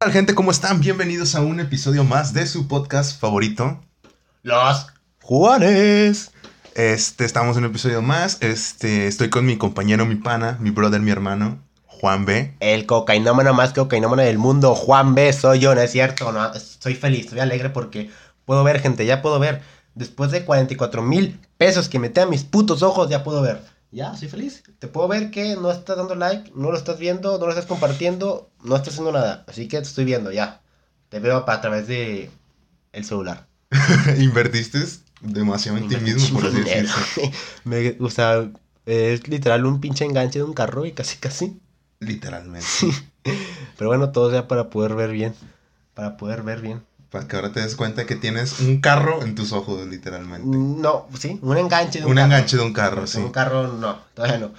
Hola gente? ¿Cómo están? Bienvenidos a un episodio más de su podcast favorito. Los Juanes. Este, estamos en un episodio más. Este, estoy con mi compañero, mi pana, mi brother, mi hermano, Juan B. El cocainómano más cocainómano del mundo, Juan B. Soy yo, ¿no es cierto? Estoy feliz, estoy alegre porque puedo ver, gente, ya puedo ver. Después de 44 mil pesos que metí a mis putos ojos, ya puedo ver. Ya, soy feliz. Te puedo ver que no estás dando like, no lo estás viendo, no lo estás compartiendo, no estás haciendo nada. Así que te estoy viendo, ya. Te veo a través de el celular. Invertiste demasiado en ti mismo, por así decirlo. Me- o sea, es literal un pinche enganche de un carro y casi casi. Literalmente. Pero bueno, todo sea para poder ver bien. Para poder ver bien. Para que ahora te des cuenta que tienes un carro en tus ojos, literalmente. No, sí, un enganche de un, Un carro. enganche de un carro, sí. Un carro no, todavía no.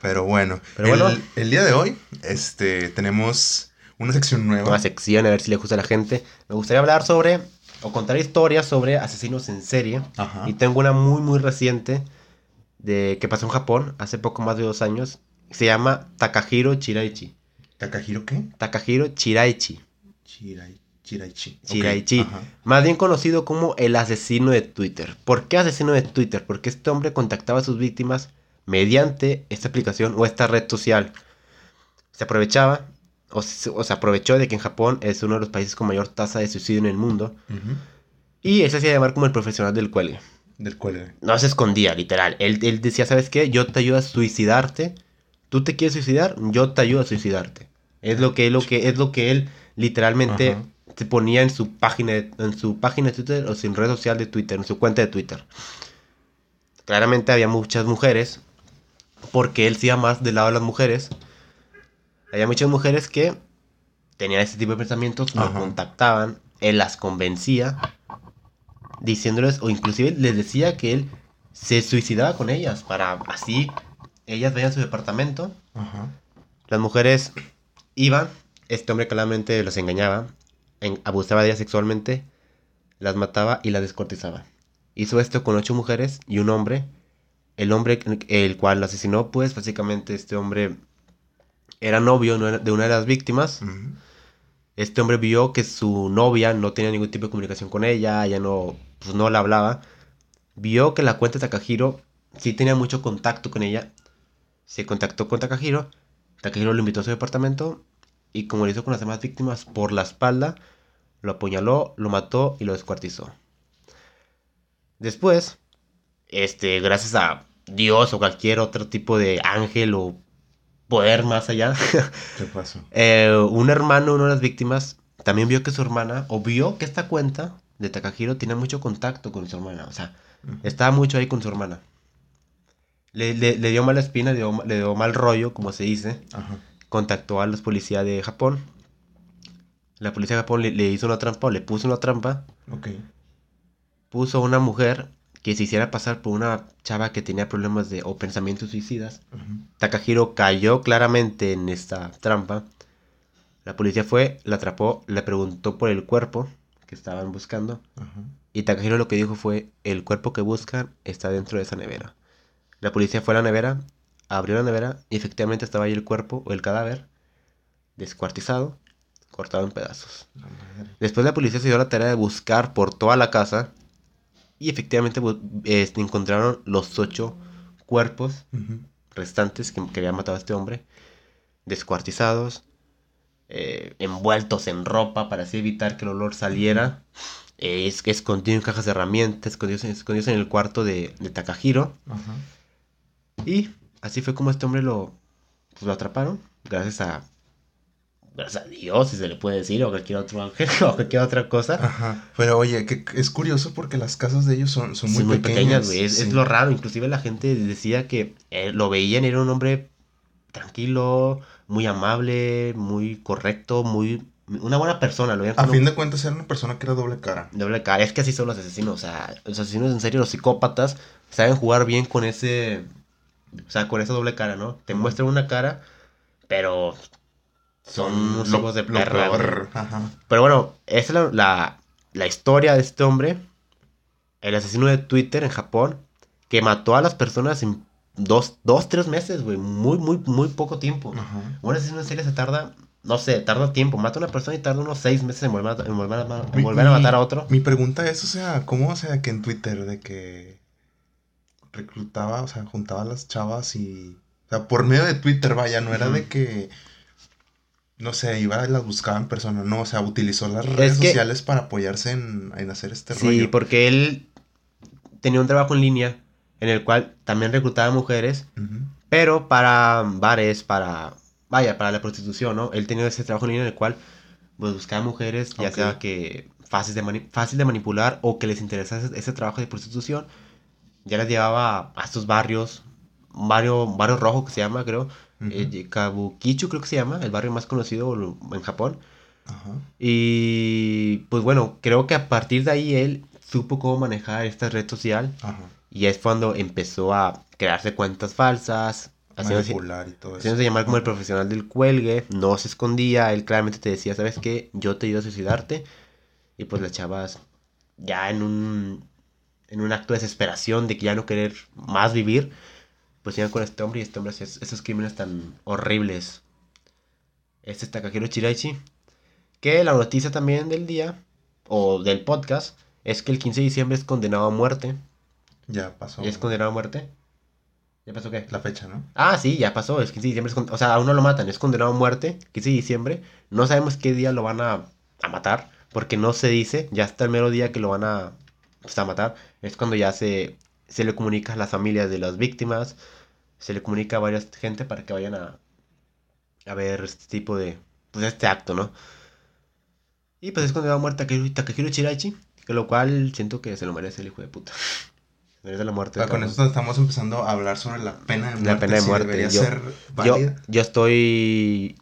Pero bueno, Pero el, bueno. el día de hoy, este, tenemos una sección nueva. Una sección, a ver si le gusta a la gente. Me gustaría hablar sobre, o contar historias sobre asesinos en serie. Ajá. Y tengo una muy, muy reciente de que pasó en Japón hace poco más de dos años. Se llama Takahiro Chiraichi. ¿Takahiro qué? Takahiro Chiraichi. Chirai, Chiraichi. Chiraichi. ajá. Más bien conocido como el asesino de Twitter. ¿Por qué asesino de Twitter? Porque este hombre contactaba a sus víctimas mediante esta aplicación o esta red social. Se aprovechaba, o se, o se aprovechó de que en Japón es uno de los países con mayor tasa de suicidio en el mundo. Y él se hacía llamar como el profesional del cuelgue. Del cual No se escondía, literal. Él, él decía, ¿sabes qué? Yo te ayudo a suicidarte. ¿Tú te quieres suicidar? Yo te ayudo a suicidarte. Es lo que, lo que, es lo que él literalmente. Se ponía en su página en su página de Twitter o sin red social de Twitter, en su cuenta de Twitter. Claramente había muchas mujeres, porque él se iba más del lado de las mujeres. Había muchas mujeres que tenían ese tipo de pensamientos, lo contactaban, él las convencía, diciéndoles, o inclusive les decía que él se suicidaba con ellas, para así ellas veían su departamento, Ajá. las mujeres iban, este hombre claramente los engañaba, en- abusaba de ellas sexualmente, las mataba y las descuartizaba. Hizo esto con ocho mujeres y un hombre. El hombre el cual lo asesinó, pues básicamente este hombre era novio de una de las víctimas. Este hombre vio que su novia no tenía ningún tipo de comunicación con ella, ella no, pues no la hablaba. Vio que la cuenta de Takahiro sí tenía mucho contacto con ella. Se contactó con Takahiro. Takahiro lo invitó a su departamento y como lo hizo con las demás víctimas por la espalda, lo apuñaló, lo mató y lo descuartizó. Después, este, gracias a Dios o cualquier otro tipo de ángel o poder más allá, ¿Qué pasó? eh, un hermano, una de las víctimas, también vio que su hermana, o vio que esta cuenta de Takahiro tenía mucho contacto con su hermana. O sea, Ujú. estaba mucho ahí con su hermana. Le, le- le dio mala espina, le dio, le dio mal rollo, como se dice. Ajá. Contactó a los policías de Japón. La policía de Japón le, le hizo una trampa, o le puso una trampa. Ok. Puso a una mujer que se hiciera pasar por una chava que tenía problemas de o pensamientos suicidas. Takahiro cayó claramente en esta trampa. La policía fue, la atrapó, le preguntó por el cuerpo que estaban buscando. Y Takahiro lo que dijo fue, el cuerpo que buscan está dentro de esa nevera. La policía fue a la nevera, abrió la nevera y efectivamente estaba ahí el cuerpo o el cadáver, descuartizado, cortado en pedazos. Después la policía se dio la tarea de buscar por toda la casa y efectivamente este, encontraron los ocho cuerpos restantes que, que había matado a este hombre, descuartizados, eh, envueltos en ropa para así evitar que el olor saliera, eh, es, escondido en cajas de herramientas, escondidos, en- escondidos en el cuarto de, de Takahiro. Ajá. Y así fue como este hombre lo, pues, lo atraparon, gracias a, gracias a Dios, si se le puede decir, o cualquier otro ángel, o cualquier otra cosa. Ajá. Pero oye, que es curioso porque las casas de ellos son, son muy, Son muy pequeñas. güey. Es, es sí. lo raro. Inclusive la gente decía que eh, lo veían, era un hombre tranquilo, muy amable, muy correcto, muy... Una buena persona. Lo veían A fin de cuentas era una persona que era doble cara. doble cara. Es que así son los asesinos. O sea, los asesinos en serio, los psicópatas, saben jugar bien con ese... O sea, con esa doble cara, ¿no? Te muestran una cara, pero son unos hijos de perra. Ajá. Pero bueno, esa es la, la, la historia de este hombre, el asesino de Twitter en Japón, que mató a las personas en dos, dos tres meses, güey. Muy, muy, muy poco tiempo. Ajá. Un asesino en serie se tarda no sé, tarda tiempo. Mata a una persona y tarda unos seis meses en volver a, en volver a, en volver matar a otro. Mi pregunta es, o sea, ¿cómo, o sea, que en Twitter de que reclutaba, o sea, juntaba a las chavas y, o sea, por medio de Twitter, vaya, no era de que, no sé, iba y las buscaba en persona, no, o sea, utilizó las redes que- sociales para apoyarse en, en hacer este Sí, rollo. porque él tenía un trabajo en línea en el cual también reclutaba mujeres, pero para bares, para, vaya, para la prostitución, ¿no? Él tenía ese trabajo en línea en el cual, pues, buscaba mujeres, ya Ok. sea que fácil de, mani- fácil de manipular o que les interesase ese trabajo de prostitución, ya las llevaba a estos barrios, un barrio, un barrio rojo que se llama, creo, eh, Kabukicho creo que se llama, el barrio más conocido en Japón. Ajá. Y pues bueno, creo que a partir de ahí él supo cómo manejar esta red social Ajá. y es cuando empezó a crearse cuentas falsas, haciéndose, y todo haciéndose llamar como el profesional del cuelgue, no se escondía, él claramente te decía, ¿sabes qué? Yo te ayudo a suicidarte. Y pues las chavas ya en un, en un acto de desesperación de que ya no querer más vivir, pues iban con este hombre y este hombre hacía esos crímenes tan horribles. Este es Takahiro Chiraichi. Que la noticia también del día, o del podcast, es que el 15 de diciembre es condenado a muerte. Ya pasó ¿Es condenado a muerte? ¿Ya pasó qué? la fecha, ¿no? Ah, sí, ya pasó. El 15 de diciembre es con- O sea, aún no lo matan. Es condenado a muerte. 15 de diciembre. No sabemos qué día lo van a, a matar. Porque no se dice. Ya hasta el mero día que lo van a, pues, a matar. Es cuando ya se, se le comunica a las familias de las víctimas. Se le comunica a varias gente para que vayan a, a ver este tipo de. Pues este acto, ¿no? Y pues es condenado a muerte Takahiro Chiraichi. Que lo cual siento que se lo merece el hijo de puta. Se merece la muerte. Sea, con esto estamos empezando a hablar sobre la pena de muerte. La pena de si muerte, Debería yo- ser Yo, válida. yo estoy.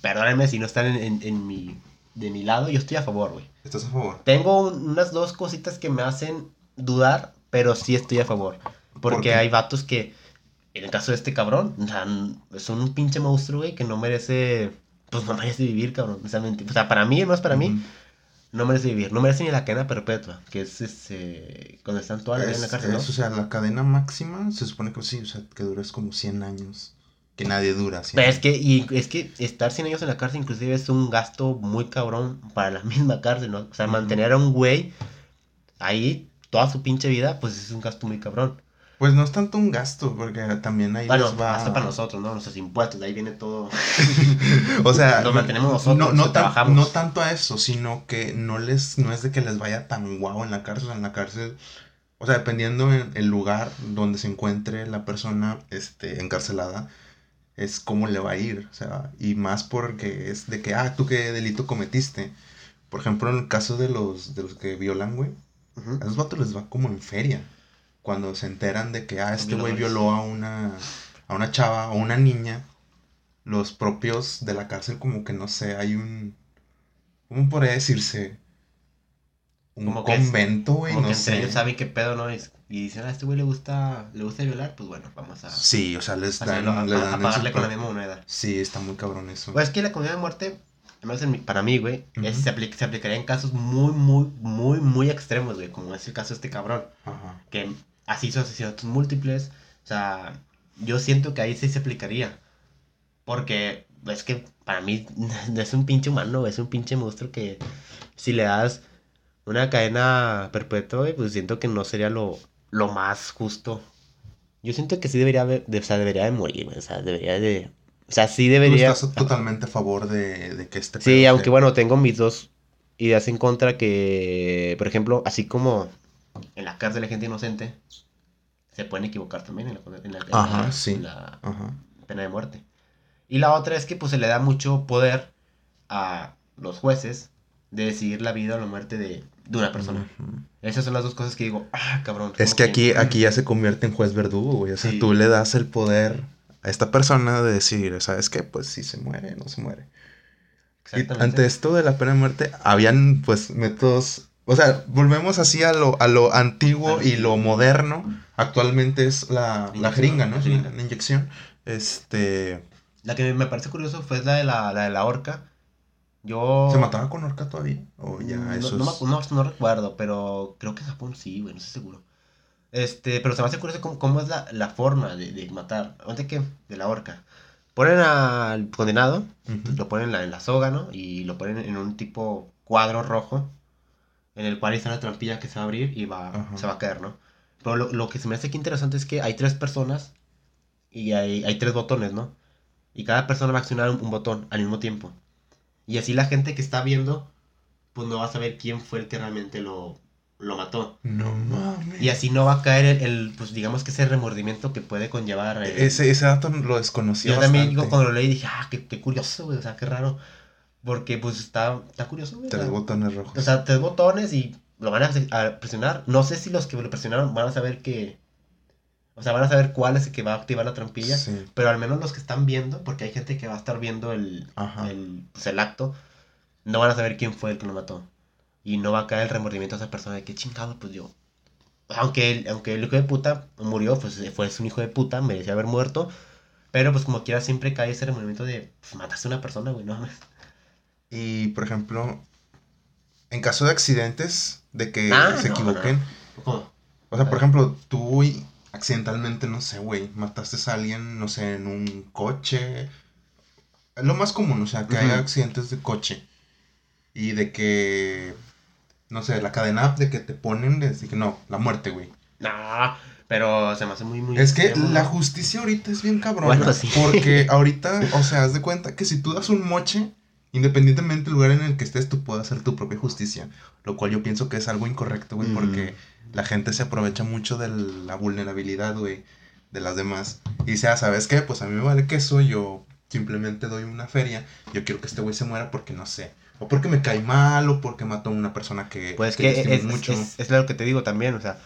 Perdónenme si no están en, en- en mi, de mi lado, yo estoy a favor, güey. ¿Estás a favor? Tengo un- unas dos cositas que me hacen dudar, pero sí estoy a favor. ¿Por Porque hay vatos que, en el caso de este cabrón, son un pinche monstruo, güey, que no merece. Pues no merece vivir, cabrón. O sea, menti- o sea, para mí, más para mí, no merece vivir. No merece ni la cadena perpetua, que es ese. Cuando están toda la vida en la Es- cárcel, ¿no? es, o sea, la cadena máxima se supone que sí, o sea, que dures como 100 años. Que nadie dura 100 Pero es años. que, y es que estar 100 años en la cárcel inclusive es un gasto muy cabrón para la misma cárcel, ¿no? O sea, mantener a un güey ahí toda su pinche vida, pues es un gasto muy cabrón. Pues no es tanto un gasto, porque también ahí Bueno, va... gasto para nosotros, ¿no? Nuestros impuestos, de ahí viene todo. O sea, Lo mantenemos nosotros, no, tan- trabajamos. no tanto a eso, sino que no les, no es de que les vaya tan guau en la cárcel, en la cárcel, o sea, dependiendo en el lugar donde se encuentre la persona, este, encarcelada, es cómo le va a ir, o sea, y más porque es de que, ah, tú qué delito cometiste. Por ejemplo, en el caso de los, de los que violan, güey, Ujú. a esos vatos les va como en feria. Cuando se enteran de que, ah, este güey violó a una, a una chava o una niña, los propios de la cárcel como que no sé, hay un, ¿cómo podría decirse? Un Como convento, güey, no que entre sé. ellos saben qué pedo, ¿no? Es- Y dicen, a este güey le gusta, le gusta violar, pues bueno, vamos a, Sí, o sea, les dan, a- les a dan pagarle con la misma moneda. Sí, está muy cabrón eso. Pues es que la condena de muerte, además en mi- para mí, güey, es- Ujú. se, apli- se aplicaría en casos muy, muy, muy, muy extremos, güey, como es el caso de este cabrón, Ajá. que así hizo asesinatos múltiples, o sea, yo siento que ahí sí se aplicaría, porque es que para mí es un pinche humano, es un pinche monstruo que si le das una cadena perpetua, güey, pues siento que no sería lo, lo más justo. Yo siento que sí debería de, o sea, debería de morir, güey, o sea, debería de... O sea, sí Tú debería... estás totalmente a favor de, de que este Sí, pedo aunque bueno, tengo mis dos ideas en contra que, por ejemplo, así como en la cárcel de gente inocente, se pueden equivocar también en la, en la- en Ajá, la- sí. en la Ajá. pena de muerte. Y la otra es que pues se le da mucho poder a los jueces de decidir la vida o la muerte de, de una persona. Esas son las dos cosas que digo, ah, cabrón. Es que aquí, aquí ya se convierte en juez verdugo, güey. O sea, Sí. tú le das el poder a esta persona de decir, ¿sabes qué? Pues si se muere, no se muere. Y ante esto de la pena de muerte, habían pues métodos. O sea, volvemos así a lo, a lo antiguo y lo moderno. Actualmente es la, la jeringa, ¿no? la jeringa. La, inyección. Este. La que me parece curioso fue la de la, la de la horca. Yo... ¿Se mataba con horca todavía? O ya No, eso no, es- no- no recuerdo, pero creo que en Japón sí, güey, no estoy seguro. Este, pero se me hace curioso cómo, cómo es la, la forma de, de matar. Antes que de la horca. Ponen al condenado, Ujú. lo ponen en la, en la soga, ¿no? Y lo ponen en un tipo cuadro rojo, en el cual está la trampilla que se va a abrir y va, se va a caer, ¿no? Pero lo, lo que se me hace aquí interesante es que hay tres personas y hay, hay tres botones, ¿no? Y cada persona va a accionar un, un botón al mismo tiempo. Y así la gente que está viendo, pues no va a saber quién fue el que realmente lo, lo mató. No mames. Y así no va a caer el, el, pues digamos que ese remordimiento que puede conllevar. eh, Ese, ese dato lo desconocía yo también bastante. digo, cuando lo leí dije, ah, qué, qué curioso, güey, o sea, qué raro. Porque pues está, está curioso, güey. Tres botones rojos. o sea, tres botones y lo van a, presionar. No sé si los que lo presionaron van a saber que... O sea, van a saber cuál es el que va a activar la trampilla. Sí. Pero al menos los que están viendo, porque hay gente que va a estar viendo el, el, pues, el acto, no van a saber quién fue el que lo mató. Y no va a caer el remordimiento a esa persona de que chingado, pues yo. Aunque el, aunque el hijo de puta murió, pues fue un hijo de puta, merecía haber muerto. Pero pues como quiera siempre cae ese remordimiento de, pues mataste a una persona, güey, no mames. Y, por ejemplo, en caso de accidentes, de que Ah, se no, equivoquen. O sea, por ejemplo, tú accidentalmente, no sé, güey, mataste a alguien, no sé, en un coche. Es lo más común, o sea, que haya Ujú. accidentes de coche. Y de que, no sé, la cadena de que te ponen, desde que no, la muerte, güey. No, pero se me hace muy, muy... Es que extremo, la justicia ahorita es bien cabrona. Bueno, sí. Porque ahorita, o sea, haz de cuenta que si tú das un moche, independientemente del lugar en el que estés, tú puedes hacer tu propia justicia. Lo cual yo pienso que es algo incorrecto, güey, Mm. porque la gente se aprovecha mucho de la vulnerabilidad, güey, de las demás. Y sea, ¿sabes qué? Pues a mí me vale queso, yo simplemente doy una feria. Yo quiero que este güey se muera porque no sé. O porque me cae mal, o porque mató a una persona que, Pues que que es, mucho. es, es lo que te digo también, o sea,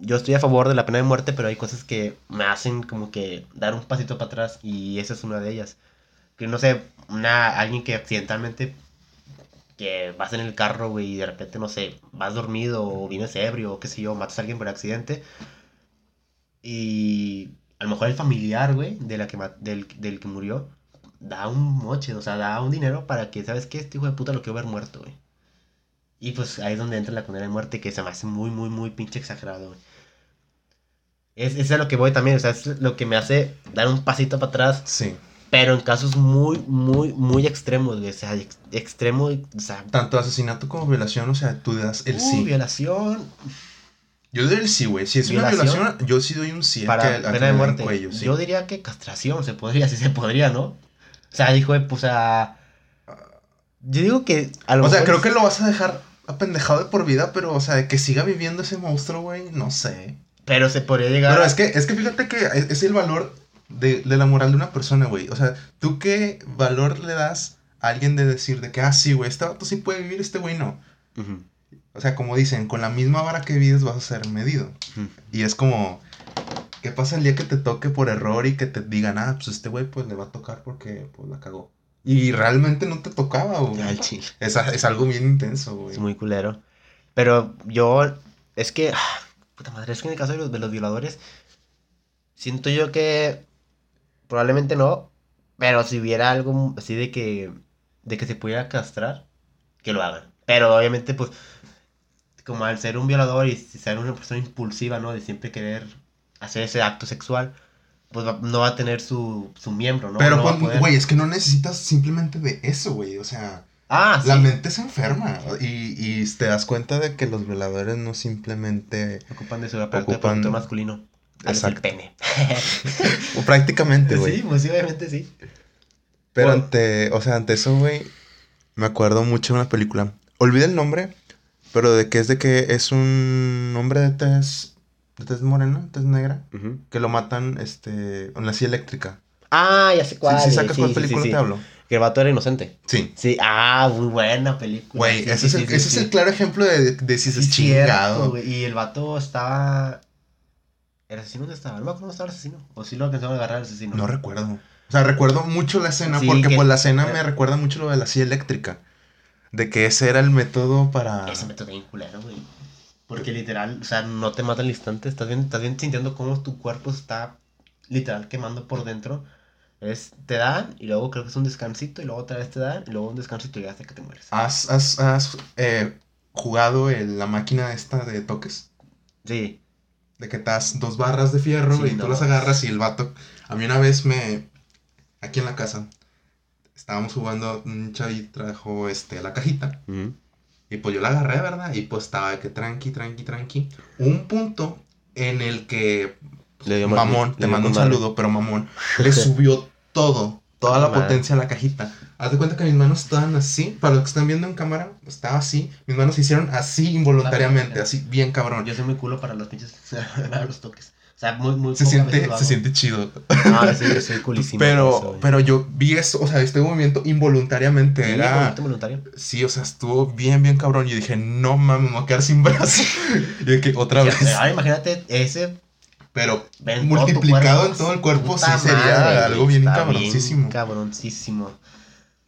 yo estoy a favor de la pena de muerte, pero hay cosas que me hacen como que dar un pasito para atrás y esa es una de ellas. Que no sé, una, alguien que accidentalmente, que vas en el carro, güey, y de repente, no sé, vas dormido o vienes ebrio o qué sé yo, matas a alguien por accidente y a lo mejor el familiar, güey, de la que del, del que murió, da un moche, o sea, da un dinero para que, ¿sabes qué? Este hijo de puta lo quiero ver muerto, güey. Y pues ahí es donde entra la condena de muerte, que se me hace muy, muy, muy pinche exagerado, güey. Es, es a lo que voy también, o sea, es lo que me hace dar un pasito para atrás, Sí. pero en casos muy, muy, muy extremos, güey. O sea, ex- extremo, o sea, Tanto asesinato como violación, o sea, tú das el uh, sí. violación Yo doy el sí, güey. Si es una Violación. yo sí doy un sí. a para que- a que pena me de muerte. cuello, sí. Yo diría que castración se podría, sí se podría, ¿no? O sea, dijo, pues, o sea, yo digo que a lo O sea, creo que lo vas a dejar apendejado de por vida, pero, o sea, de que siga viviendo ese monstruo, güey, no sé. Pero se podría llegar Pero a- es que, es que fíjate que es, es el valor de, de la moral de una persona, güey. O sea, ¿tú qué valor le das a alguien de decir de que, ah, sí, güey, este vato sí puede vivir, este güey no? O sea, como dicen, con la misma vara que vives vas a ser medido. Y es como, ¿qué pasa el día que te toque por error y que te digan, ah, pues este güey pues le va a tocar porque pues la cagó? Y realmente no te tocaba, güey. Chile. Es, es algo bien intenso, güey. Es muy culero. Pero yo, es que, ah, puta madre, es que en el caso de los, de los violadores, siento yo que probablemente no, pero si hubiera algo así de que, de que se pudiera castrar, que lo hagan. Pero obviamente, pues, como al ser un violador y ser una persona impulsiva, ¿no? De siempre querer hacer ese acto sexual, pues va- no va a tener su, su miembro, ¿no? Pero, No poder- güey, es que no necesitas simplemente de eso, güey. O sea, Ah, sí. la mente se enferma. Y, y te das cuenta de que los violadores no simplemente... Ocupan de su aparato Ocupan- reproductor masculino. el Exacto. pene. O prácticamente, güey. Sí, pues sí, obviamente sí. Pero Bueno. ante, o sea, ante eso, güey, me acuerdo mucho de una película. Olvidé el nombre, pero de que es de que es un hombre de tez, de tez morena, tez negra, que lo matan, este, en la silla eléctrica. Ah, ya sé cuál. sí, es, sacas sí, cuál sí, película sí, te hablo. Que el vato era inocente. Sí. Sí, ah, muy buena película. Güey, ese, es, el, ese es el claro ejemplo de, de si es chingado. Y el vato estaba. ¿El asesino dónde estaba? No me acuerdo dónde estaba el asesino. O si lo alcanzaron a agarrar al asesino. No recuerdo. O sea, recuerdo mucho la escena, porque que- pues la escena eh. me recuerda mucho lo de la silla eléctrica. De que ese era el método para... Ese método bien culero, güey. Porque literal, o sea, no te mata al instante. Estás bien, estás bien sintiendo cómo tu cuerpo está literal quemando por dentro. Es, te dan y luego creo que es un descansito y luego otra vez te dan y luego un descansito y hasta que te mueres. ¿Has, has, has, eh, jugado en la máquina esta de toques? Sí. De que te das dos barras de fierro Sí, y no. tú las agarras y el vato... A mí una vez me... aquí en la casa. Estábamos jugando, un chavito trajo este, la cajita. Ujú. Y pues yo la agarré, ¿verdad? Y pues estaba de que tranqui, tranqui, tranqui. Un punto en el que Le dio mal- Mamón, le te mando un madre. saludo, pero Mamón, le subió todo, toda la Madre. potencia a la cajita. Haz de cuenta que mis manos estaban así, para los que están viendo en cámara, estaba así, mis manos se hicieron así involuntariamente, así bien cabrón. Yo soy muy culo para los pinches. para los toques. O sea, muy, muy Se siente, se siente chido. No, sí, yo soy culísimo. eso, Pero, pero yo vi eso, o sea, este movimiento involuntariamente Sí, era... movimiento voluntario. Sí, o sea, estuvo bien, bien cabrón. Yo dije, no mames, me voy a quedar sin brazo. y de que otra vez. Ahora imagínate ese Pero multiplicado en todo el cuerpo, sí sería madre, algo bien cabroncísimo. cabroncísimo.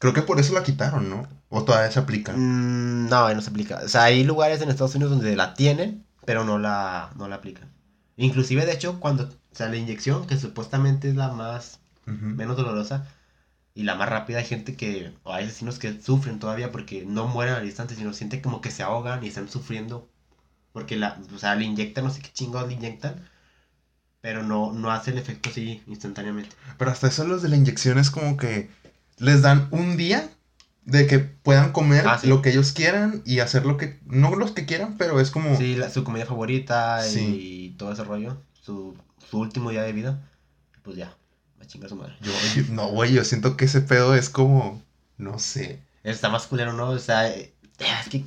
Creo que por eso la quitaron, ¿no? O todavía se aplica. Mm, no, no se aplica. O sea, hay lugares en Estados Unidos donde la tienen, pero no la, no la aplican. Inclusive, de hecho, cuando, o sea, la inyección, que supuestamente es la más, menos dolorosa y la más rápida, hay gente que, o hay asesinos que sufren todavía porque no mueren al instante, sino sienten como que se ahogan y están sufriendo. Porque la, o sea, le inyectan, no sé qué chingados le inyectan, pero no, no hace el efecto así instantáneamente. Pero hasta eso los de la inyección es como que les dan un día de que puedan comer Ah, sí. lo que ellos quieran y hacer lo que... No los que quieran, pero es como... Sí, la- su comida favorita y todo ese rollo, su, su último día de vida, pues ya, va a chingar su madre. Yo, yo- no, güey, yo siento que ese pedo es como... No sé. Está más culero, ¿no? O sea, eh, es que,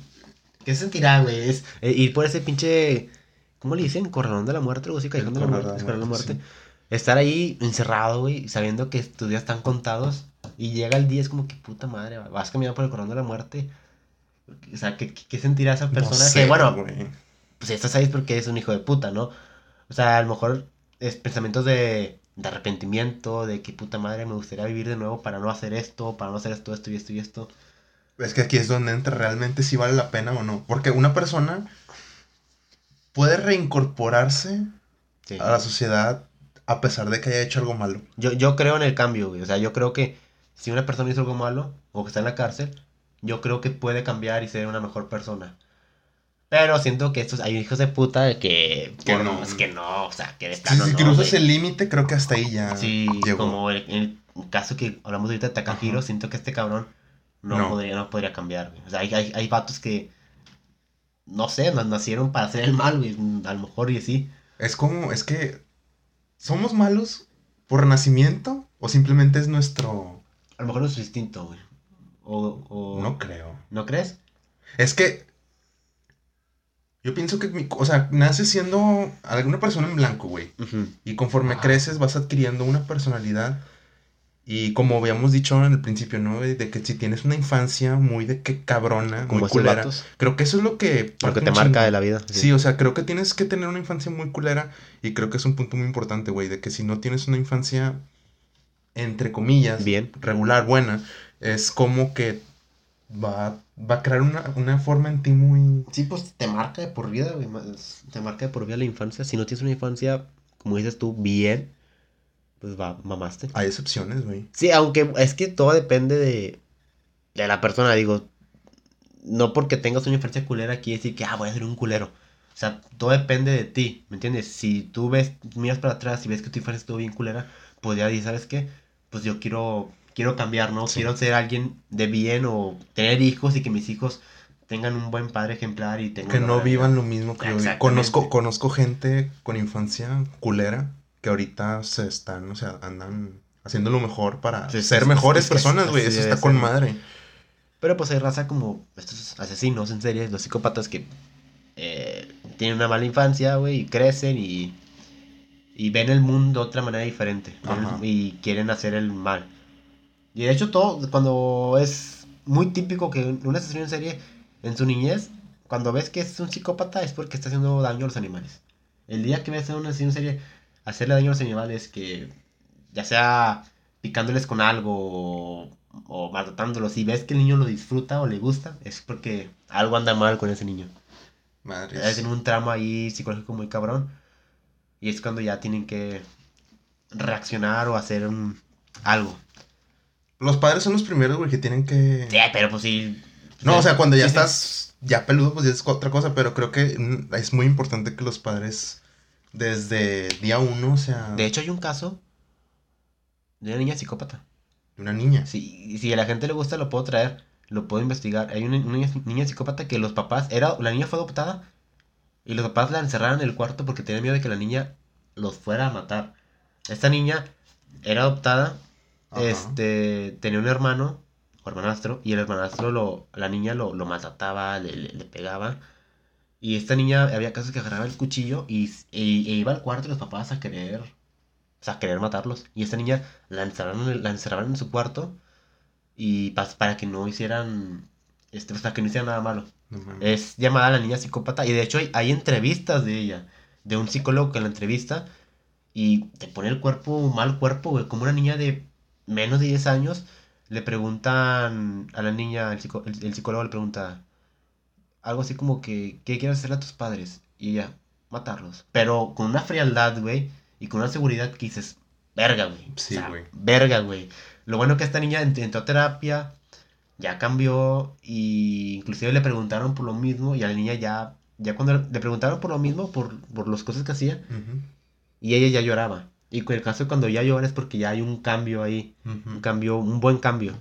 ¿qué se sentirá, güey? Es eh, ir por ese pinche, ¿cómo le dicen? Corralón de la muerte, algo así, callejón de la muerte, de la muerte. Estar ahí encerrado, güey, sabiendo que tus días están contados y llega el día, es como que puta madre, vas caminando por el corralón de la muerte. O sea, ¿qué, qué- sentirá esa persona? no sé, que, bueno, güey. pues estás ahí es porque es un hijo de puta, ¿no? O sea, a lo mejor es pensamientos de, de arrepentimiento, de que puta madre me gustaría vivir de nuevo para no hacer esto, para no hacer esto, esto y esto y esto. Es que aquí es donde entra realmente si vale la pena o no. Porque una persona puede reincorporarse Sí. a la sociedad a pesar de que haya hecho algo malo. Yo, yo creo en el cambio, güey. O sea, yo creo que si una persona hizo algo malo o que está en la cárcel, yo creo que puede cambiar y ser una mejor persona. Pero siento que estos hay hijos de puta que, Que por- no. es que no, o sea, que de Si, cruzas el límite, creo que hasta ahí ya Sí, llegó. como el, el caso que hablamos ahorita de Takahiro, Ajá. siento que este cabrón no, No. Podría, no podría cambiar, güey. O sea, hay, hay, hay vatos que, no sé, nos nacieron para hacer el mal, güey. A lo mejor y sí. Es como, es que somos malos por nacimiento o simplemente es nuestro... A lo mejor es su instinto, güey. O, o... No creo. ¿No crees? Es que yo pienso que, mi- o sea, naces siendo alguna persona en blanco, güey. Y conforme Ah. creces vas adquiriendo una personalidad. Y como habíamos dicho en el principio, ¿no? De que si tienes una infancia muy de que cabrona, Como muy culera. vatos. Creo que eso es lo que... Lo que te marca chingo. de la vida. Sí, o sea, creo que tienes que tener una infancia muy culera y creo que es un punto muy importante, güey, de que si no tienes una infancia, entre comillas, Bien. regular, buena, es como que va, va a crear una, una forma en ti muy... Sí, pues te marca de por vida, güey. Te marca de por vida la infancia. Si no tienes una infancia, como dices tú, bien, pues va, mamaste. Hay excepciones, güey. Sí, aunque es que todo depende de, de la persona. Digo, no porque tengas una infancia culera quiere decir que, ah, voy a ser un culero. O sea, todo depende de ti, ¿me entiendes? Si tú ves, miras para atrás y ves que tu infancia estuvo bien culera, pues ya dices, ¿sabes qué? Pues yo quiero, quiero cambiar, ¿no? Sí. Quiero ser alguien de bien o tener hijos y que mis hijos tengan un buen padre ejemplar y tengan Que no vivan lo mismo que yo. Conozco, conozco gente con infancia culera que ahorita se están, o sea, andan haciendo lo mejor para Sí, ser mejores es personas, güey. Eso está con madre. Pero pues hay raza como estos asesinos en serie, los psicópatas que eh, tienen una mala infancia, güey, y crecen y, y ven el mundo de otra manera diferente. Ajá. y quieren hacer el mal. Y de hecho todo, cuando es muy típico que un asesino en serie en su niñez, cuando ves que es un psicópata es porque está haciendo daño a los animales. El día que ves a un asesino en serie hacerle daño a los animales, que ya sea picándoles con algo o, o maltratándolos, y ves que el niño lo disfruta o le gusta, es porque algo anda mal con ese niño. Madre. Un tramo ahí psicológico muy cabrón. Y es cuando ya tienen que reaccionar o hacer un- algo. Los padres son los primeros, güey, que tienen que... Sí, pero pues sí. No, o sea, cuando ya estás ya peludo, pues ya es otra cosa, pero creo que es muy importante que los padres desde día uno, o sea... De hecho, hay un caso de una niña psicópata. De una niña. Si, si a la gente le gusta, lo puedo traer. Lo puedo investigar. Hay una, una niña, niña psicópata que los papás. era La niña fue adoptada. Y los papás la encerraron en el cuarto porque tenían miedo de que la niña los fuera a matar. Esta niña era adoptada. Ajá. Este. Tenía un hermano. O hermanastro. Y el hermanastro lo. La niña lo, lo maltrataba. Le, le, le pegaba. Y esta niña había casos que agarraba el cuchillo y, y- e iba al cuarto de los papás a querer. O sea, a querer matarlos. Y esta niña la encerraron, la encerraron en su cuarto. Y pas- para que no hicieran. Este, pues, para que no hicieran nada malo. No mames. Es llamada la niña psicópata. Y de hecho hay, hay entrevistas de ella. De un psicólogo que la entrevista. Y te pone el cuerpo, mal cuerpo, güey. Como una niña de menos de 10 años. Le preguntan a la niña, el, psico- el- el psicólogo le pregunta. Algo así como que, ¿qué quieres hacerle a tus padres? Y ella, matarlos. Pero con una frialdad, güey. Y con una seguridad que dices, verga, güey. Sí, O sea, güey. Verga, güey. Lo bueno que esta niña ent- entró a terapia, ya cambió y inclusive le preguntaron por lo mismo y a la niña ya, ya cuando le preguntaron por lo mismo, por, por las cosas que hacía, y ella ya lloraba. Y el caso de cuando ya llora es porque ya hay un cambio ahí, un cambio, un buen cambio.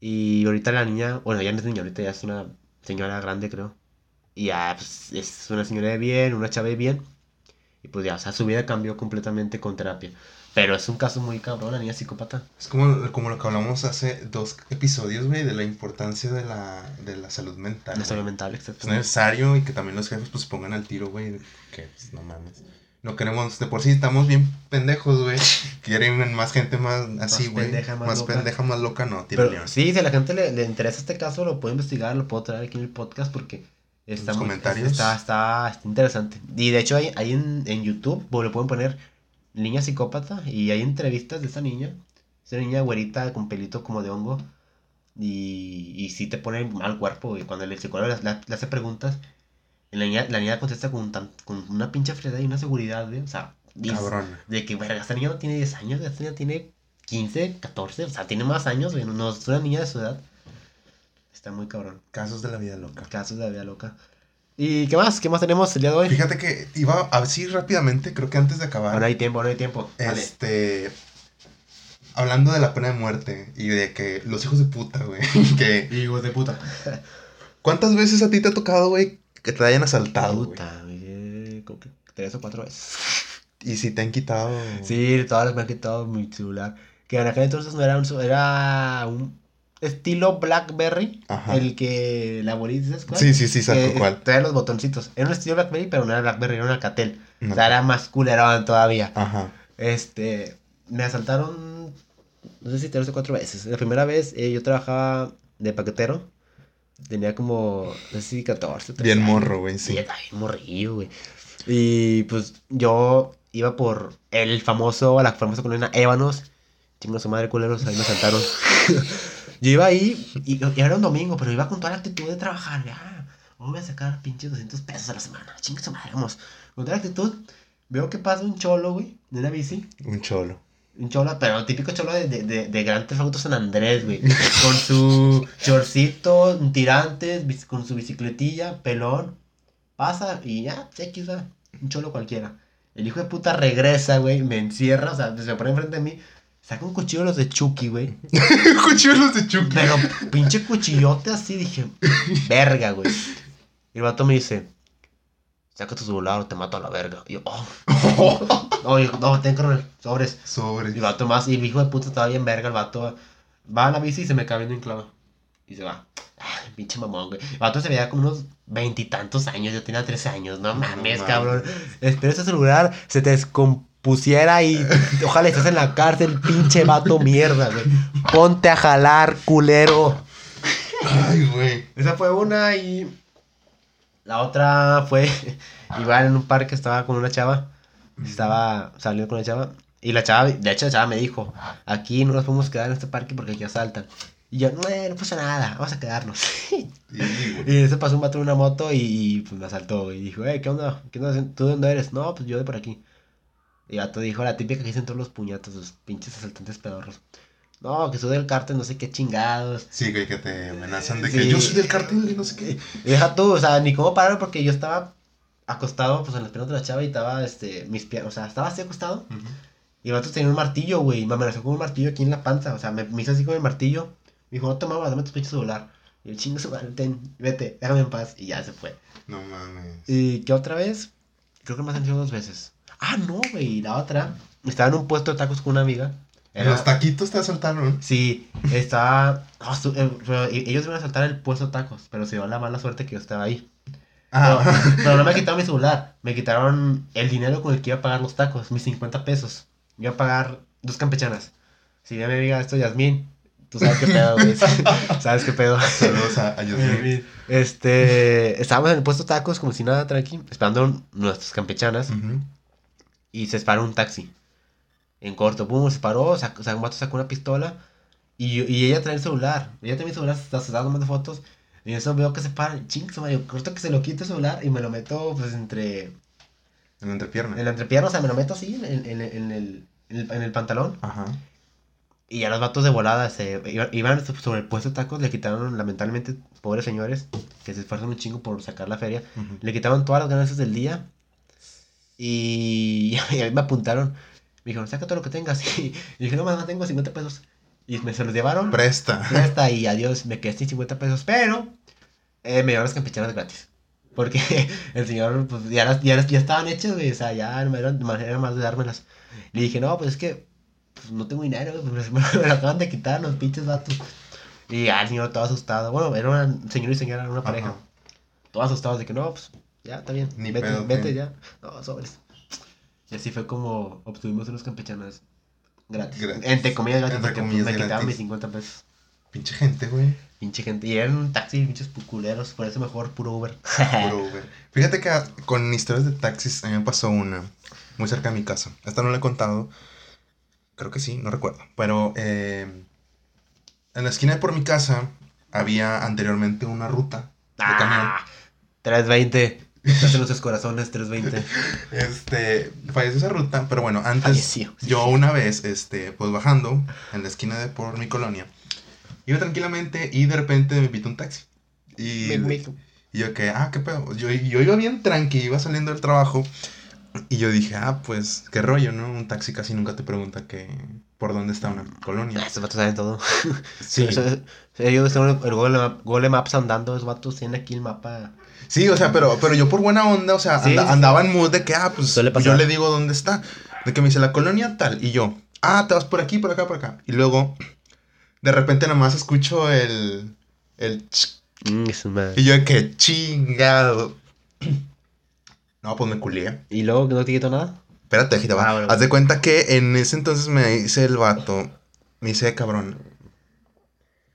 Y ahorita la niña, bueno, ya no es niña, ahorita ya es una señora grande, creo. Y ya pues, es una señora de bien, una chava de bien. Y pues ya, o sea, su vida cambió completamente con terapia. Pero es un caso muy cabrón, la niña psicópata. Es como, como lo que hablamos hace dos episodios, güey, de la importancia de la, de la salud mental. La salud mental, Es exacto. necesario y que también los jefes pues pongan al tiro, güey. Que pues, no mames. No queremos, de por sí estamos bien pendejos, güey. Quieren más gente más así, Más güey. pendeja, más Más pendeja, más loca, no, tira Pero sí, si a la gente le, le interesa este caso, lo puedo investigar, lo puedo traer aquí en el podcast porque está, Los muy- comentarios. está, está, está interesante. Y de hecho, hay, hay en, en YouTube, le pueden poner niña psicópata y hay entrevistas de esa niña. Esa niña güerita con pelito como de hongo. Y, y sí te pone mal cuerpo. Y cuando el psicólogo le, hace preguntas, la niña, la niña contesta con, tan, con una pinche frialdad y una seguridad, güey. O sea, Cabrón. de que, verga, esta niña no tiene 10 años, esta niña tiene 15, 14, o sea, tiene más años, güey, no es una niña de su edad. Está muy cabrón. Casos de la vida loca. Casos de la vida loca. ¿Y qué más? ¿Qué más tenemos el día de hoy? Fíjate que iba a decir rápidamente, creo que antes de acabar. Ahora hay tiempo, ahora hay tiempo. Este. Hablando de la pena de muerte y de que los hijos de puta, güey. Que. Hijos de puta. ¿Cuántas veces a ti te ha tocado, güey, que te hayan asaltado? Puta, güey, como que tres o cuatro veces. Y si te han quitado. Sí, todas las me han quitado mi celular. Que en aquel entonces no era un, era un estilo Blackberry. Ajá. El que la abuelita, ¿sabes cuál? Sí, sí, sí, saco cuál. Trae los botoncitos. Era un estilo Blackberry, pero no era Blackberry, era una Catel. No. O sea, era más culerón todavía. Ajá. Este, me asaltaron, no sé si tres o cuatro veces. La primera vez eh, yo trabajaba de paquetero. Tenía como, no sé si 14, 13 Bien años. morro, güey, Sí, bien morrillo, güey. Y pues yo iba por el famoso, la famosa colonia Ébanos. Chingo su madre culeros, ahí me asaltaron. yo iba ahí y, y era un domingo, pero iba con toda la actitud de trabajar. Ah, hoy voy a sacar pinches 200 pesos a la semana. Chingo su madre, vamos. Con toda la actitud, veo que pasa un cholo, güey, de una bici. Un cholo. Un cholo, pero típico cholo de, de, de, de Gran Theft San Andrés, güey. Con su chorcito, tirantes, con su bicicletilla, pelón. Pasa y ya, X. Un cholo cualquiera. El hijo de puta regresa, güey, me encierra, o sea, se pone enfrente de mí. Saca un cuchillo de los de Chucky, güey. Cuchillos de Chucky. Pero pinche cuchillote así, dije, verga, güey. Y el vato me dice, saca tu celular o te mato a la verga. Y yo, oh. No, no, ten carnal, sobres. Y Sobre. el vato más, y el hijo de puta estaba bien verga, el vato va a la bici y se me cae viendo en clavo. Y se va. Ay, pinche mamón, güey. El vato se veía como unos veintitantos años, yo tenía 13 años, no mames, cabrón. Espero ese celular se te descompusiera y ojalá estés en la cárcel, pinche vato mierda, güey. Ponte a jalar, culero. Ay, güey. Esa fue una y la otra fue igual en un parque estaba con una chava, estaba saliendo con una chava y la chava, de hecho la chava me dijo, aquí no nos podemos quedar en este parque porque aquí asaltan. Y yo, no, no pasa nada, vamos a quedarnos. Sí, y se pasó un vato en una moto y, y, pues me asaltó y dijo, eh, ¿qué onda? ¿Qué onda? ¿Tú de dónde eres? No, pues yo de por aquí. Y vato dijo, la típica que dicen todos los puñatos, los pinches asaltantes pedorros. No, que soy del cártel, no sé qué chingados. Sí, güey, que te amenazan de que yo soy del cartel y no sé qué. Y deja tú, o sea, ni cómo parar porque yo estaba acostado pues en las piernas de la chava y estaba, este, mis piernas, o sea, estaba así acostado Y el vato tenía un martillo, güey. Me amenazó con un martillo aquí en la panza. O sea, me, me hizo así con el martillo. Me dijo, no te mames, dame tu pinche celular. Y el chingo su madre, ten, vete, déjame en paz. Y ya se fue. No mames. ¿Y qué otra vez? Creo que me han sido dos veces. Ah, no, güey. La otra. Estaba en un puesto de tacos con una amiga. Era- Los taquitos te asaltaron. Sí, estaba. su- eh, e- ellos iban a saltar el puesto de tacos, pero se dio la mala suerte que yo estaba ahí. Ah, pero no me quitaron mi celular, me quitaron el dinero con el que iba a pagar los tacos, mis 50 pesos. Iba a pagar dos campechanas. Si ya me diga esto, Yasmín, tú sabes qué pedo, güey. sabes qué pedo. saludos a, Yasmín. Este, estábamos en el puesto de tacos como si nada, tranqui, esperando nuestras campechanas Ujú. Y se disparó un taxi. En corto, pum, se paró, sacó, un vato sacó una pistola y, yo- y ella trae el celular. Ella trae mi celular, se está- se tomando fotos. Y eso veo que se para, ching, su madre, corto que se lo quito el celular y me lo meto pues entre, En la entrepierna. en la entrepierna, o sea, me lo meto así en, en- en el, en el, en el pantalón. Ajá. Y a los vatos de volada se iba- iban sobre el puesto de tacos, le quitaron lamentablemente, pobres señores, que se esfuerzan un chingo por sacar la feria. Le quitaron todas las ganancias del día. Y, y a mí me apuntaron. Me dijeron, saca todo lo que tengas. Y, dije, no, más tengo 50 pesos. Y me se los llevaron. Presta. Ya está, y adiós, me quedé sin 50 pesos. Pero eh, me dieron las campechanas gratis. Porque el señor, pues ya, las- ya, las- ya estaban hechas, güey. O sea, ya no era manera más de dármelas. Le dije, no, pues es que pues, no tengo dinero, pues, me, me lo acaban de quitar los pinches vatos. Y ya el señor todo asustado. Bueno, era un señor y señora, era una pareja Ajá. todos asustados de que no, pues ya está bien, Ni vete, pedo, vete ya. No, sobres. Y así fue como obtuvimos unos campechanas gratis. Gratis. Entre comillas gratis, Entre porque pues, comillas me quitaban gratis. mis 50 pesos. Pinche gente, güey. Pinche gente. Y eran un taxi, pinches culeros, por eso mejor puro Uber. Puro Uber. Fíjate que ah, con historias de taxis a mí me pasó una muy cerca de mi casa. Esta no la he contado. Creo que sí, no recuerdo. Pero eh, en la esquina de por mi casa había anteriormente una ruta de camión. Ah, 320. Estás en nuestros corazones, 320. Este, falleció esa ruta, pero bueno, antes Falleció, sí, yo sí. una vez, este, pues bajando en la esquina de por mi colonia, iba tranquilamente y de repente me invitó un taxi. Y, y yo que, ah, qué pedo. Yo, yo iba bien tranqui, iba saliendo del trabajo y yo dije, ah, pues, qué rollo, ¿no? Un taxi casi nunca te pregunta que, por dónde está una colonia. Estos vatos saben todo. Sí, ellos están el Google Maps andando, esos vatos tienen aquí el mapa. Sí, o sea, pero, pero yo por buena onda, o sea, Sí, anda- sí, sí. andaba en mood de que, ah, pues, Suele yo le digo dónde está. De que me dice la colonia tal, y yo, ah, te vas por aquí, por acá, por acá. Y luego, de repente nada más escucho el, el, Mm, y yo de que chingado. No, pues me culié. ¿Y luego no te quito nada? Espérate, va. Ah, bueno, Haz de cuenta que en ese entonces me dice el vato, me dice, cabrón,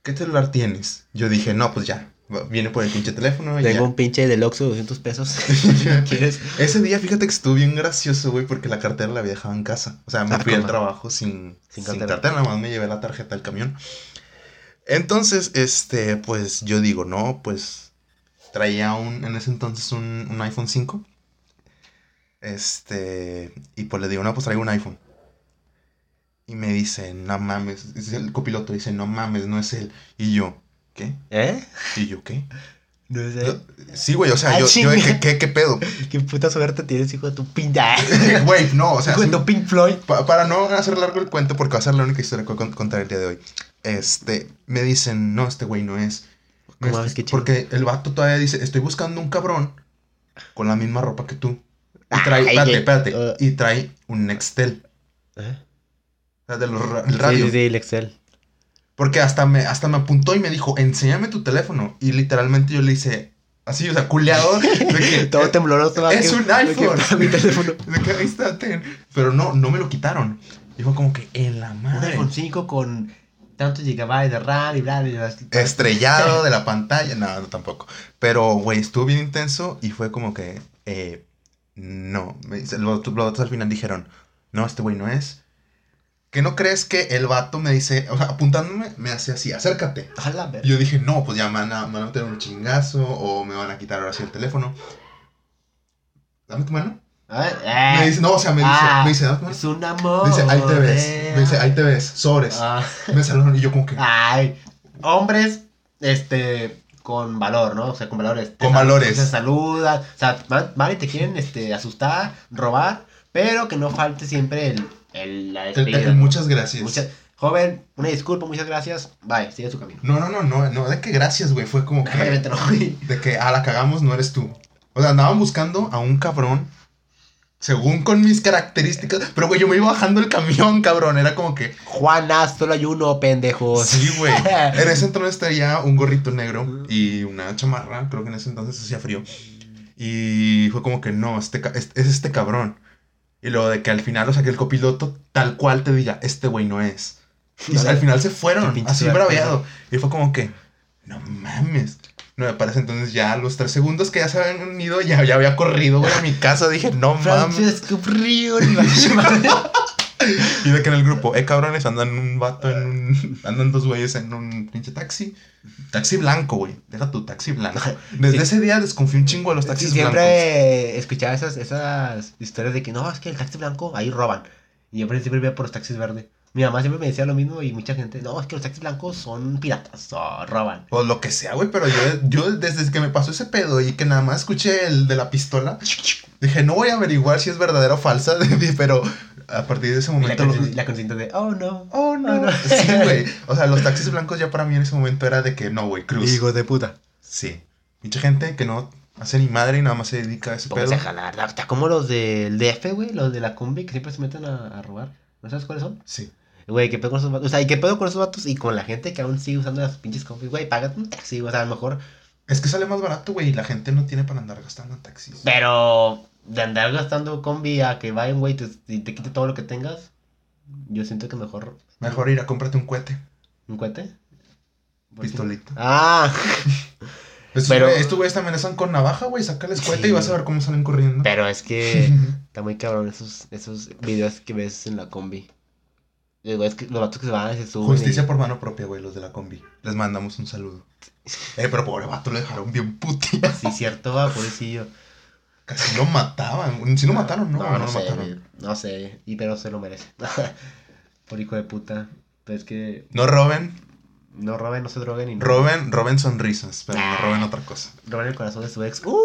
¿qué celular tienes? Yo dije, no, pues ya, viene por el pinche teléfono Tengo ya. un pinche del Oxxo de 200 pesos. ¿Quieres? Ese día, fíjate que estuvo bien gracioso, güey, porque la cartera la había dejado en casa. O sea, me Ah, fui al trabajo sin, Sin sin, cartera. cartera. nada más me llevé la tarjeta del camión. Entonces, este, pues yo digo, no, pues traía un, en ese entonces un, un iPhone 5. Este, y pues le digo, no, pues traigo un iPhone. Y me dice, no mames, es el copiloto dice, no mames, no es él. Y yo, ¿qué? ¿Eh? Y yo, ¿qué? No sé. Sí, güey, o sea, Ah, yo, yo que, ¿qué, qué pedo? Qué puta suerte tienes, hijo de tu pinta. Güey, no, o sea, hijo de tu Pink Floyd. Pa- para no hacer largo el cuento, porque va a ser la única historia que voy a con- contar el día de hoy. Este, me dicen, no, este güey no es. ¿Cómo Este- qué porque el vato todavía dice, estoy buscando un cabrón con la misma ropa que tú. Y trae, Ay, espérate, qué- espérate, uh. y trae un Nextel. ¿Eh? O sea, de los el radio. Sí, sí, sí, el Excel. Porque hasta me, hasta me apuntó y me dijo, enséñame tu teléfono. Y literalmente yo le hice, así, o sea, culeado. de que, Todo eh, tembloroso. es Que- un iPhone. que- Mi teléfono. de que ahí está, ten. Pero no, no me lo quitaron. Y fue como que en la Un madre. iPhone 5 con tantos gigabytes de RAM y bla, bla, bla. estrellado de la pantalla. No, no tampoco. Pero, güey, estuvo bien intenso y fue como que, eh, no. Los, los otros al final dijeron, no, este güey no es. ¿Que no crees que el vato me dice, o sea, apuntándome, me hace así, acércate? A la verga. Y yo dije, no, pues ya me van a, me van a meter un chingazo o me van a quitar ahora sí el teléfono. Dame tu mano. A ver, Me eh. dice, no, o sea, me dice, Ah, me dice, dame tu mano. Es un amor. Me dice, ahí te ves. eh. Me dice, ahí te ves, sobres. Ah. Me saludan y yo como que, Ay, hombres, este, con valor, ¿no? O sea, con valores. Con valores. Se saludan, o sea, van, van y te quieren, este, asustar, robar, pero que no falte siempre el, El, la El- despedida. el muchas gracias. Muchas- Joven, una disculpa, muchas gracias. Bye, sigue su camino. No, no, no, no, no, de que gracias, güey. Fue como que. No. De que, ah, la cagamos, no eres tú. O sea, andaban buscando a un cabrón. Según con mis características. Pero, güey, yo me iba bajando el camión, cabrón. Era como que. Juana, solo hay uno, pendejos. Sí, güey. En ese entonces traía un gorrito negro y una chamarra. Creo que en ese entonces hacía frío. Y fue como que no, este, es este cabrón. Y luego de que al final, o sea, que el copiloto tal cual te diga, este güey no es. Y Vale. al final se fueron, así braveado. Y fue como que, no mames. No me parece entonces ya los tres segundos que ya se habían unido, ya, ya había corrido, güey, a mi casa. Dije, no mames. Francesco Priori. Y de que en el grupo, eh, cabrones, andan un vato en un. Andan dos güeyes en un pinche taxi. Taxi blanco, güey. Deja tu taxi blanco. Desde Sí. sie día desconfío un chingo de los Sí, taxis blancos. siempre escuchaba esas, esas historias de que no, es que el taxi blanco ahí roban. Y yo siempre veía por los taxis verdes. Mi mamá siempre me decía lo mismo y mucha gente, no, es que los taxis blancos son piratas o roban. O lo que sea, güey, pero yo, yo desde que me pasó ese pedo y que nada más escuché el de la pistola, dije, no voy a averiguar si es verdadera o falsa, pero a partir de ese Y la, momento... los- la consciente de, oh no. Oh, no. Oh, no. Sí, güey. O sea, los taxis blancos ya para mí en ese momento era de que no, güey, cruz. Hijos de puta. Sí. Mucha gente que no hace ni madre y nada más se dedica a ese pedo. Pónganse a jalar. Está como los del DF, güey, los de la combi que siempre se meten a, a robar. ¿No sabes cuáles son? Sí. Güey, ¿qué pedo con esos vatos? O sea, ¿y qué pedo con esos vatos? Y con la gente que aún sigue usando las pinches combis, güey, págate un taxi, o sea, a lo mejor. Es que sale más barato, güey, y la gente no tiene para andar gastando en taxis. Pero de andar gastando combi a que vaya un güey y te quite todo lo que tengas, yo siento que mejor. Mejor ir a cómprate un cohete, ¿Un cohete? ¿Por qué? pistolita. Ah, Estos Pero- estos güeyes te amenazan con navaja, güey, sácales cohete Sí. y vas a ver cómo salen corriendo. pero es que está muy cabrón esos, esos videos que ves en la combi. Los güeyes que- los vatos que se van se suben. Justicia y- por mano propia, güey, los de la combi. Les mandamos un saludo. Eh, pero pobre vato, lo dejaron bien putia. Sí, cierto, va, pobrecillo. Casi lo mataban. Si lo mataron, no, no, no, lo sé, mataron. no sé, y pero se lo merece. por hijo de puta. Pero es que No roben, no roben, no se droguen y no roben, roben sonrisas, pero no Ah. roben otra cosa. roben el corazón de su ex. ¡Uh!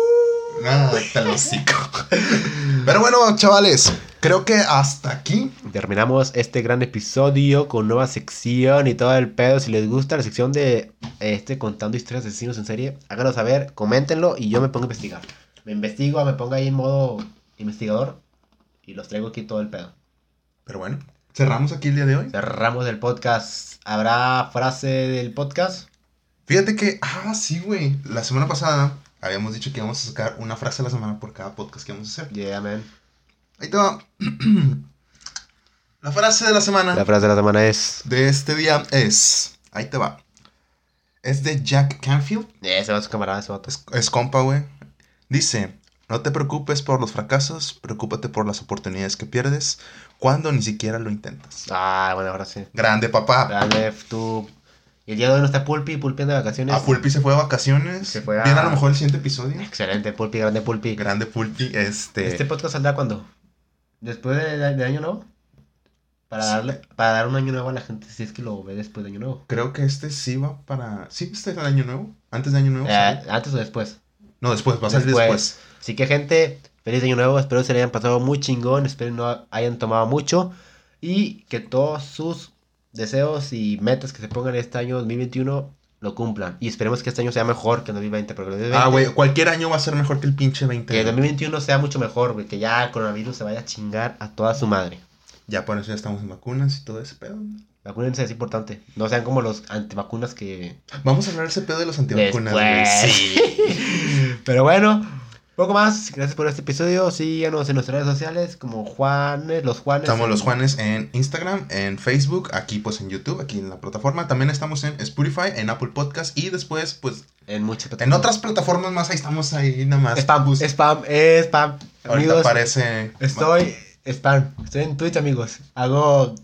Nada, lo hocico. Pero bueno, chavales, creo que hasta aquí Terminamos este gran episodio con nueva sección y todo el pedo. Si les gusta la sección de este contando historias de asesinos en serie, háganlo saber, coméntenlo y yo me pongo a investigar. Me investigo, me pongo ahí en modo investigador y los traigo aquí todo el pedo. Pero bueno, cerramos aquí el día de hoy. Cerramos el podcast. ¿Habrá frase del podcast? Fíjate que, ah, sí, güey. La semana pasada habíamos dicho que íbamos a sacar una frase a la semana por cada podcast que vamos a hacer. Yeah, man. Ahí te va. la frase de la semana La frase de la semana es... de este día es. Ahí te va. Es de Jack Canfield. Ese va su camarada, ese vato. Es, es compa, güey. Dice: No te preocupes por los fracasos, preocúpate por las oportunidades que pierdes cuando ni siquiera lo intentas. Ah, buena frase. Grande, papá. Grande, tú... Y el día de hoy no está Pulpi, Pulpi anda de vacaciones. A Pulpi se fue de vacaciones. Se fue a- Viene a lo mejor el siguiente episodio. Excelente, Pulpi, grande Pulpi. Grande Pulpi, este. ¿Este podcast saldrá cuándo? ¿Después de, de- de Año Nuevo? Para, Sí. darle, para dar un año nuevo a la gente, si es que lo ve después de Año Nuevo. Creo que este sí va para. ¿Sí este es el año nuevo? ¿Antes de año nuevo? Eh, sí. ¿Antes o después? No, después, va a salir después. Así que, gente, feliz Año Nuevo. Espero se le hayan pasado muy chingón. Espero no hayan tomado mucho. Y que todos sus deseos y metas que se pongan este año 2021 lo cumplan. Y esperemos que este año sea mejor que el 2020. Porque el 2020 Ah, güey, cualquier año va a ser mejor que el pinche Que el 20. 2021 sea mucho mejor, güey. Que ya el coronavirus se vaya a chingar a toda su madre. Ya por eso ya estamos en vacunas y todo ese pedo. Vacúnense, es importante. No sean como los antivacunas que. Vamos a hablar ese pedo de los antivacunas, güey. Después. Sí. Pero bueno, poco más. Gracias por este episodio. Síganos en nuestras redes sociales como Juanes, los Juanes. Estamos en- los Juanes en Instagram, en Facebook, aquí pues en YouTube, aquí en la plataforma. También estamos en Spotify, en Apple Podcast y después pues En muchas en otras plataformas más. Ahí estamos ahí nada más. Spam, Bus- spam, eh, spam. Ahorita Amigos, aparece. estoy. Spam. Estoy en Twitch, amigos. Hago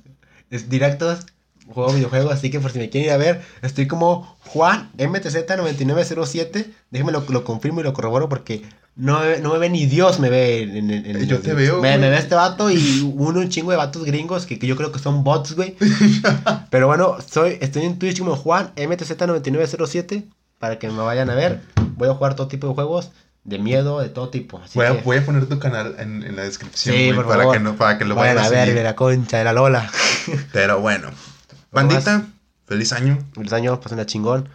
directos. Juego videojuegos, así que por si me quieren ir a ver, estoy como Juan MTZ9907. Déjenme lo, lo confirmo y lo corroboro porque no, me- no me ve ni Dios, me ve en, en- en- Yo te veo, Me, me ve este vato y uno un chingo de vatos gringos que, que yo creo que son bots, güey. Pero bueno, soy, estoy en Twitch como Juan MTZ9907 para que me vayan a ver. Voy a jugar todo tipo de juegos. de miedo, de todo tipo. Así Voy a, que, voy a poner tu canal en, en la descripción, Sí, güey, por para, favor. que no, para que lo vayan vayan a a ver de la concha de la Lola. Pero bueno. Bandita, feliz año. Feliz año, pasen a chingón.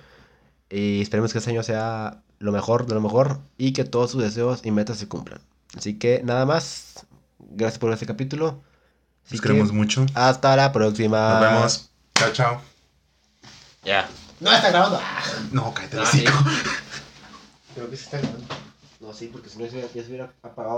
Y esperemos que este año sea lo mejor de lo mejor y que todos sus deseos y metas se cumplan. Así que nada más. Gracias por este capítulo. Así que queremos mucho. hasta la próxima. Nos vemos. Chao, chao. Ya. No está grabando. No, cállate el Ah, sí. Creo que sí está grabando. No, sí, porque si no ya se hubiera apagado